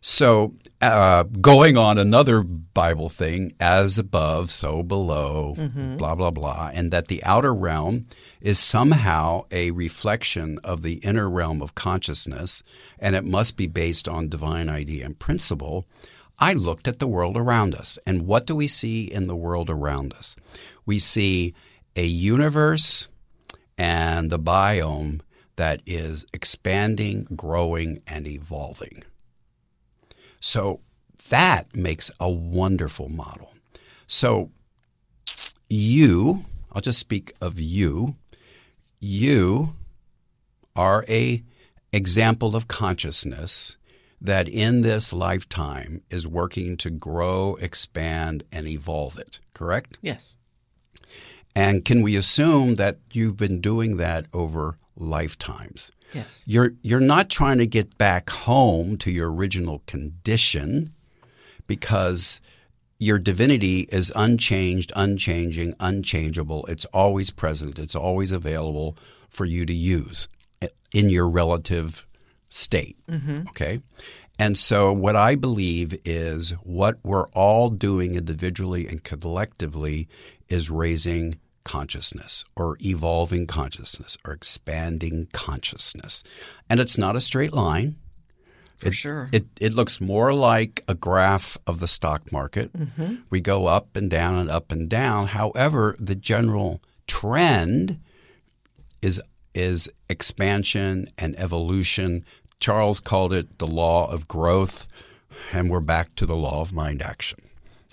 Speaker 5: So, uh, going on another Bible thing, as above, so below,
Speaker 4: Mm-hmm.
Speaker 5: blah, blah, blah, and that the outer realm is somehow a reflection of the inner realm of consciousness, and it must be based on divine idea and principle. I looked at the world around us, and what do we see in the world around us? We see a universe and the biome that is expanding, growing, and evolving. So that makes a wonderful model. So you, I'll just speak of you, you are a example of consciousness that in this lifetime is working to grow, expand, and evolve it, correct?
Speaker 4: Yes.
Speaker 5: And can we assume that you've been doing that over lifetimes?
Speaker 4: Yes.
Speaker 5: You're you're not trying to get back home to your original condition because your divinity is unchanged, unchanging, unchangeable. It's always present. It's always available for you to use in your relative state. Mm-hmm. Okay? And so what I believe is what we're all doing individually and collectively is raising consciousness or evolving consciousness or expanding consciousness. And it's not a straight line.
Speaker 4: For
Speaker 5: it,
Speaker 4: sure.
Speaker 5: It, it looks more like a graph of the stock market. Mm-hmm. We go up and down and up and down. However, the general trend is is expansion and evolution. Charles called it the law of growth, and we're back to the law of mind action.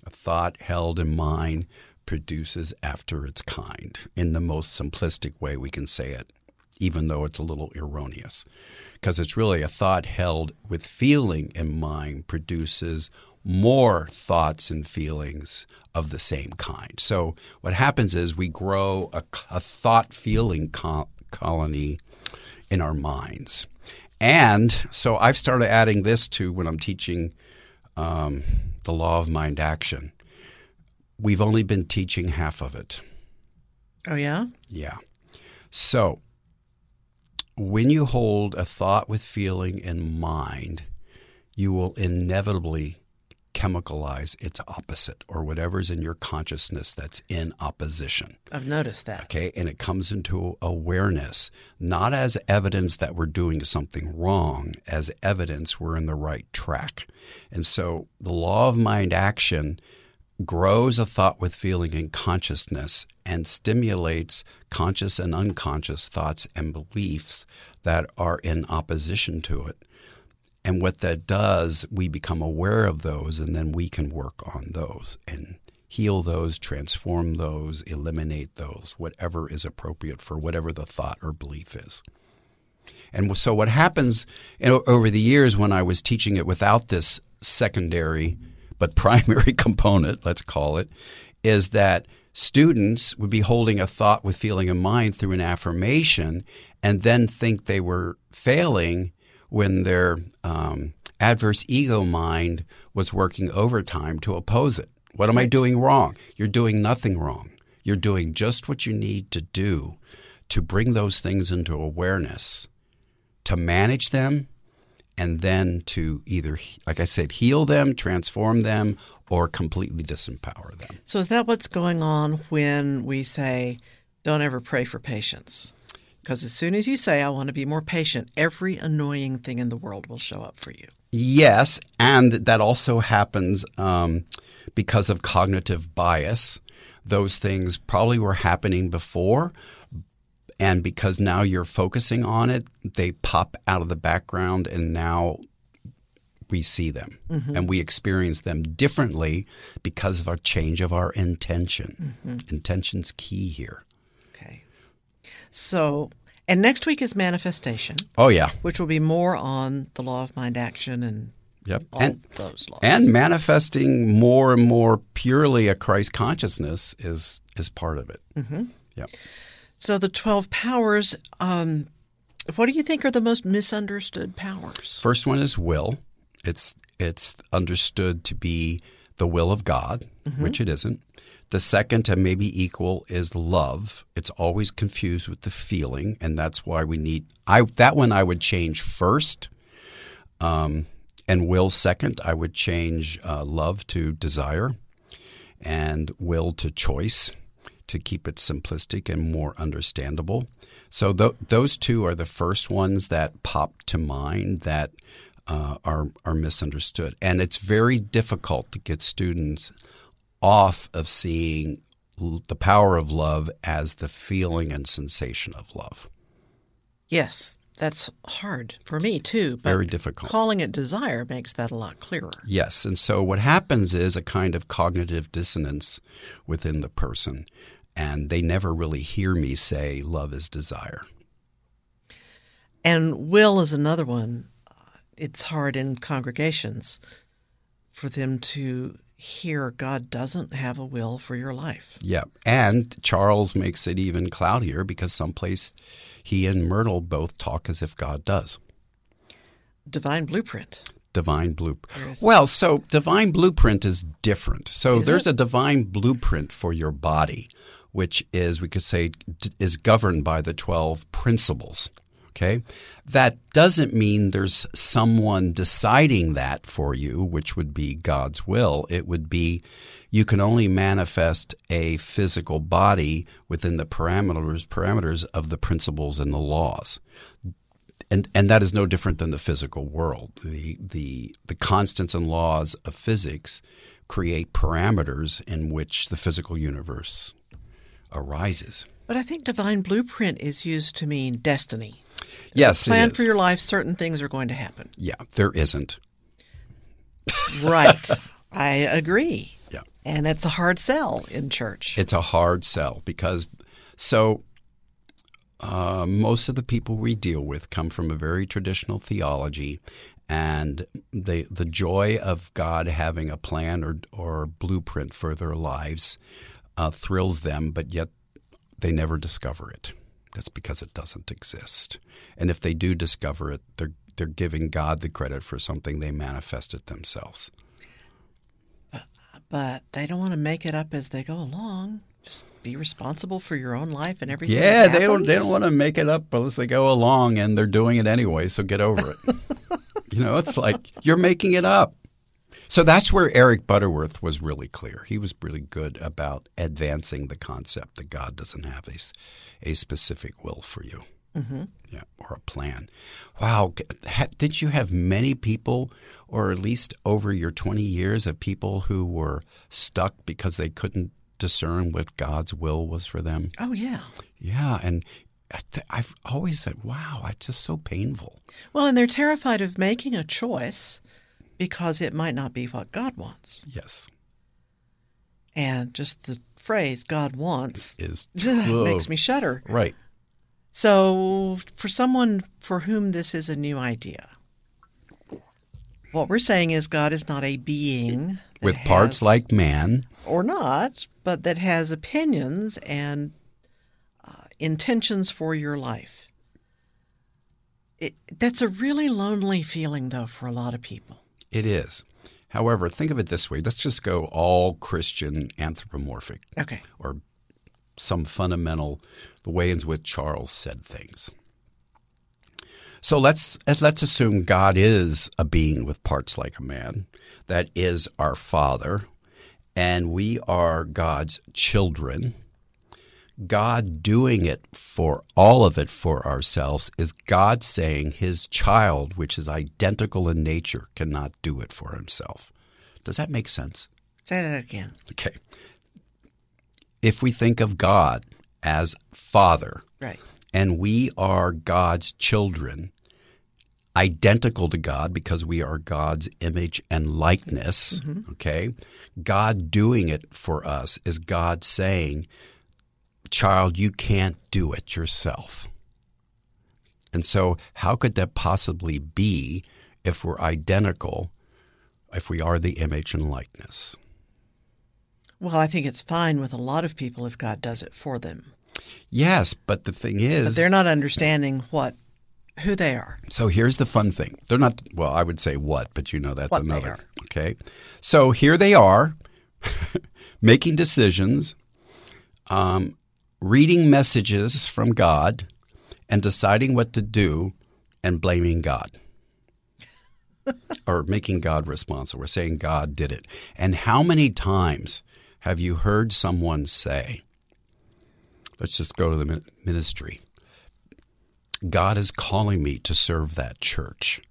Speaker 5: A thought held in mind produces after its kind in the most simplistic way we can say it. even though it's a little erroneous. Because it's really a thought held with feeling in mind produces more thoughts and feelings of the same kind. So what happens is we grow a, a thought feeling co- colony in our minds. And so I've started adding this to when I'm teaching um, the law of mind action. We've only been teaching half of it.
Speaker 4: Oh, yeah?
Speaker 5: Yeah. So when you hold a thought with feeling in mind, you will inevitably chemicalize its opposite or whatever's in your consciousness that's in opposition.
Speaker 4: I've noticed that.
Speaker 5: Okay. And it comes into awareness, not as evidence that we're doing something wrong, as evidence we're in the right track. And so the law of mind action grows a thought with feeling and consciousness and stimulates conscious and unconscious thoughts and beliefs that are in opposition to it. And what that does, we become aware of those and then we can work on those and heal those, transform those, eliminate those, whatever is appropriate for whatever the thought or belief is. And so, what happens over the years when I was teaching it without this secondary but primary component, let's call it, is that students would be holding a thought with feeling in mind through an affirmation and then think they were failing when their um, adverse ego mind was working overtime to oppose it. What am I doing wrong? You're doing nothing wrong. You're doing just what you need to do to bring those things into awareness, to manage them, and then to either, like I said, heal them, transform them, or completely disempower them.
Speaker 4: So, is that what's going on when we say, don't ever pray for patience? Because as soon as you say, I want to be more patient, every annoying thing in the world will show up for you.
Speaker 5: Yes, and that also happens um, because of cognitive bias. Those things probably were happening before, and because now you're focusing on it, they pop out of the background, and now we see them mm-hmm. and we experience them differently because of our change of our intention. Mm-hmm. Intention's key here.
Speaker 4: So, and next week is manifestation.
Speaker 5: Oh yeah,
Speaker 4: which will be more on the law of mind action and
Speaker 5: yep,
Speaker 4: all
Speaker 5: and,
Speaker 4: those laws.
Speaker 5: And manifesting more and more purely a Christ consciousness is is part of it. Mm-hmm. Yep.
Speaker 4: So the twelve powers. Um, what do you think are the most misunderstood powers?
Speaker 5: First one is will. It's it's understood to be the will of God, mm-hmm. which it isn't. The second and maybe equal is love. It's always confused with the feeling, and that's why we need. I that one I would change first, um, and will second. I would change uh, love to desire, and will to choice, to keep it simplistic and more understandable. So th- those two are the first ones that pop to mind that uh, are are misunderstood, and it's very difficult to get students off of seeing the power of love as the feeling and sensation of love.
Speaker 4: Yes, that's hard for me too.
Speaker 5: Very difficult.
Speaker 4: Calling it desire makes that a lot clearer.
Speaker 5: Yes, and so what happens is a kind of cognitive dissonance within the person, and they never really hear me say love is desire.
Speaker 4: And will is another one. It's hard in congregations for them to hear God doesn't have a will for your life.
Speaker 5: Yeah. And Charles makes it even cloudier because someplace he and Myrtle both talk as if God does.
Speaker 4: Divine blueprint.
Speaker 5: Divine blueprint. Well, so divine blueprint is different. So is there's it? a divine blueprint for your body, which is, we could say, is governed by the 12 principles. Okay. That doesn't mean there's someone deciding that for you, which would be God's will. It would be you can only manifest a physical body within the parameters parameters of the principles and the laws. And and that is no different than the physical world. The the the constants and laws of physics create parameters in which the physical universe arises.
Speaker 4: But I think divine blueprint is used to mean destiny
Speaker 5: yes,
Speaker 4: plan for your life. Certain things are going to happen.
Speaker 5: Yeah, there isn't.
Speaker 4: right. I agree.
Speaker 5: Yeah.
Speaker 4: And it's a hard sell in church.
Speaker 5: It's a hard sell because so uh, most of the people we deal with come from a very traditional theology, and the the joy of God having a plan or or blueprint for their lives uh, thrills them, but yet they never discover it. That's because it doesn't exist. And if they do discover it, they're they're giving God the credit for something they manifested themselves.
Speaker 4: But they don't want to make it up as they go along. Just be responsible for your own life and everything.
Speaker 5: Yeah, they don't they don't want to make it up as they go along, and they're doing it anyway. So get over it. you know, it's like you're making it up. So that's where Eric Butterworth was really clear. He was really good about advancing the concept that God doesn't have a, s- a specific will for you.
Speaker 4: Mm-hmm.
Speaker 5: Yeah, or a plan. Wow, ha- did you have many people, or at least over your 20 years, of people who were stuck because they couldn't discern what God's will was for them?
Speaker 4: Oh yeah.
Speaker 5: Yeah, and I th- I've always said, wow, it's just so painful.
Speaker 4: Well, and they're terrified of making a choice because it might not be what God wants.
Speaker 5: Yes,
Speaker 4: And just the phrase "God wants"
Speaker 5: is
Speaker 4: makes me shudder.
Speaker 5: right.
Speaker 4: So, for someone for whom this is a new idea, what we're saying is God is not a being
Speaker 5: With parts like man,
Speaker 4: or not, but that has opinions and uh, intentions for your life. It, that's a really lonely feeling, though, for a lot of people.
Speaker 5: it is. However, think of it this way: let's just go all Christian anthropomorphic.
Speaker 4: Okay.
Speaker 5: or some fundamental the way in which Charles said things. So let's let's assume God is a being with parts like a man, that is our Father, and we are God's children. God doing it for all of it for ourselves is God saying his child, which is identical in nature, cannot do it for himself. Does that make sense?
Speaker 4: Say that again.
Speaker 5: Okay. If we think of God as Father,
Speaker 4: Right.
Speaker 5: and we are God's children, identical to God because we are God's image and likeness, mm-hmm. okay? God doing it for us is God saying, Child, you can't do it yourself. And so, how could that possibly be if we're identical, if we are the image and likeness?
Speaker 4: Well, I think it's fine with a lot of people if God does it for them,
Speaker 5: Yes, but the thing is,
Speaker 4: but they're not understanding what who they are.
Speaker 5: So here's the fun thing. They're not, well, I would say what, but you know that's
Speaker 4: What
Speaker 5: another. Okay. So here they are making decisions, um, reading messages from God, and deciding what to do and blaming God. or making God responsible. We're saying God did it. And how many times have you heard someone say, let's just go to the ministry. God is calling me to serve that church.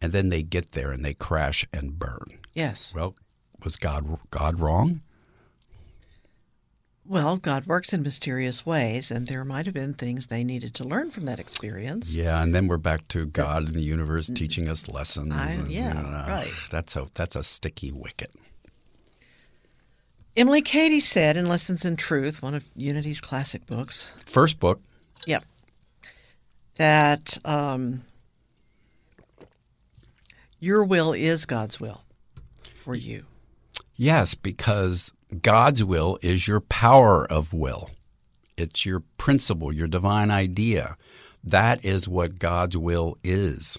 Speaker 5: And then they get there and they crash and burn.
Speaker 4: Yes.
Speaker 5: Well, was God God wrong?
Speaker 4: Well, God works in mysterious ways, and there might have been things they needed to learn from that experience.
Speaker 5: Yeah, and then we're back to God and the universe teaching us lessons.
Speaker 4: I-
Speaker 5: and,
Speaker 4: yeah,
Speaker 5: uh,
Speaker 4: right.
Speaker 5: That's a that's a sticky wicket.
Speaker 4: Emily Cady said in Lessons in Truth, one of Unity's classic books,
Speaker 5: First book,
Speaker 4: Yep. That um, your will is God's will for you.
Speaker 5: yes, because God's will is your power of will. It's your principle, your divine idea. That is what God's will is.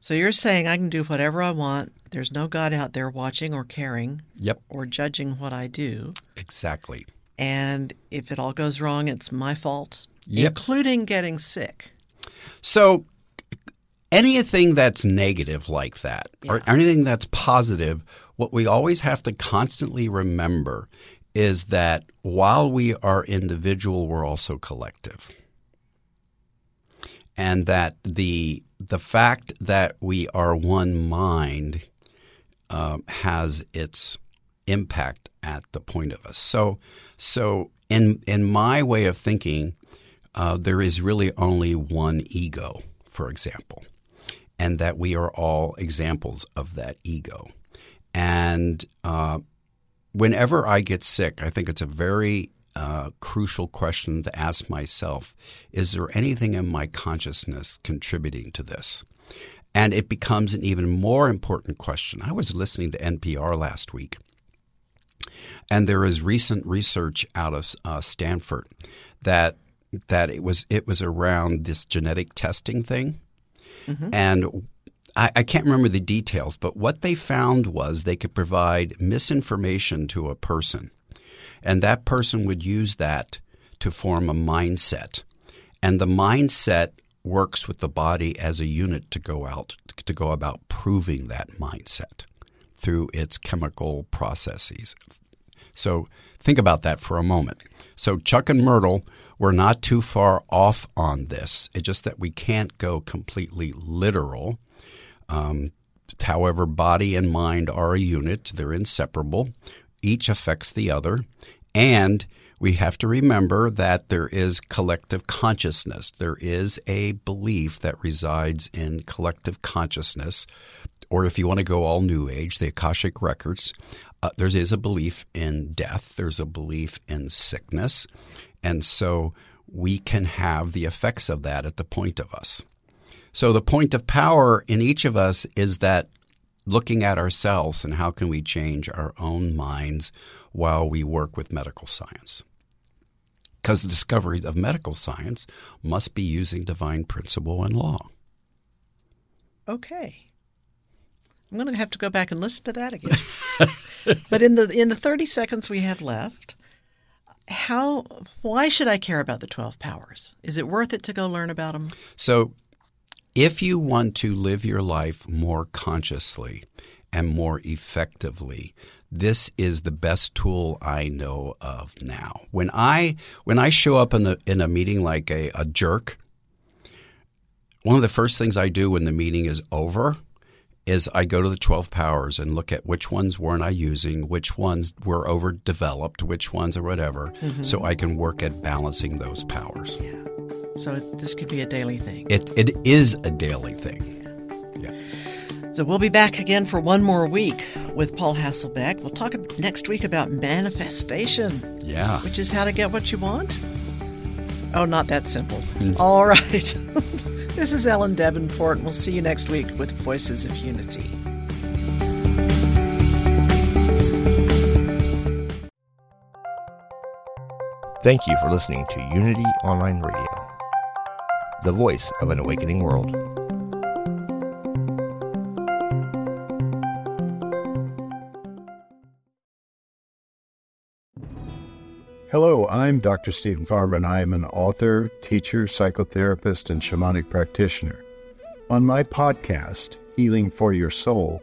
Speaker 4: So you're saying I can do whatever I want. There's no God out there watching or caring
Speaker 5: Yep,
Speaker 4: or judging what I do.
Speaker 5: exactly.
Speaker 4: And if it all goes wrong, it's my fault,
Speaker 5: Yep.
Speaker 4: including getting sick.
Speaker 5: So anything that's negative like that, or anything that's positive, what we always have to constantly remember is that while we are individual, we're also collective. And that the the fact that we are one mind um, has its impact at the point of us. So, so in in my way of thinking, uh, there is really only one ego, for example, and that we are all examples of that ego. And uh, whenever I get sick, I think it's a very uh, crucial question to ask myself is there anything in my consciousness contributing to this? And it becomes an even more important question. I was listening to NPR last week, and there is recent research out of uh, Stanford that that it was it was around this genetic testing thing, mm-hmm. and I, I can't remember the details, but what they found was they could provide misinformation to a person, and that person would use that to form a mindset, and the mindset works with the body as a unit to go out to go about proving that mindset through its chemical processes. So think about that for a moment. So Chuck and Myrtle were not too far off on this. It's just that we can't go completely literal um, however, body and mind are a unit, they're inseparable. Each affects the other. And we have to remember that there is collective consciousness. There is a belief that resides in collective consciousness, or if you want to go all New Age, the Akashic Records. Uh, there is a belief in death, there's a belief in sickness. And so we can have the effects of that at the point of us. So the point of power in each of us is that looking at ourselves and how can we change our own minds while we work with medical science. Because the discoveries of medical science must be using divine principle and law.
Speaker 4: Okay. I'm going to have to go back and listen to that again. but in the in the 30 seconds we have left, how why should I care about the 12 powers? Is it worth it to go learn about them?
Speaker 5: So if you want to live your life more consciously and more effectively, this is the best tool I know of now. When I when I show up in a in a meeting like a, a jerk, one of the first things I do when the meeting is over is I go to the 12 powers and look at which ones weren't I using, which ones were overdeveloped, which ones or whatever, mm-hmm. so I can work at balancing those powers.
Speaker 4: Yeah. So this could be a daily thing.
Speaker 5: It it is a daily thing. Yeah.
Speaker 4: So we'll be back again for one more week with Paul Hasselbeck. We'll talk next week about manifestation.
Speaker 5: Yeah.
Speaker 4: Which is how to get what you want. Oh, not that simple. Mm. All right. this is Ellen Debenport, and we'll see you next week with Voices of Unity.
Speaker 10: Thank you for listening to Unity Online Radio the voice of an awakening world.
Speaker 11: Hello, I'm Dr. Steven Farmer, and I am an author, teacher, psychotherapist, and shamanic practitioner. On my podcast, Healing for Your Soul,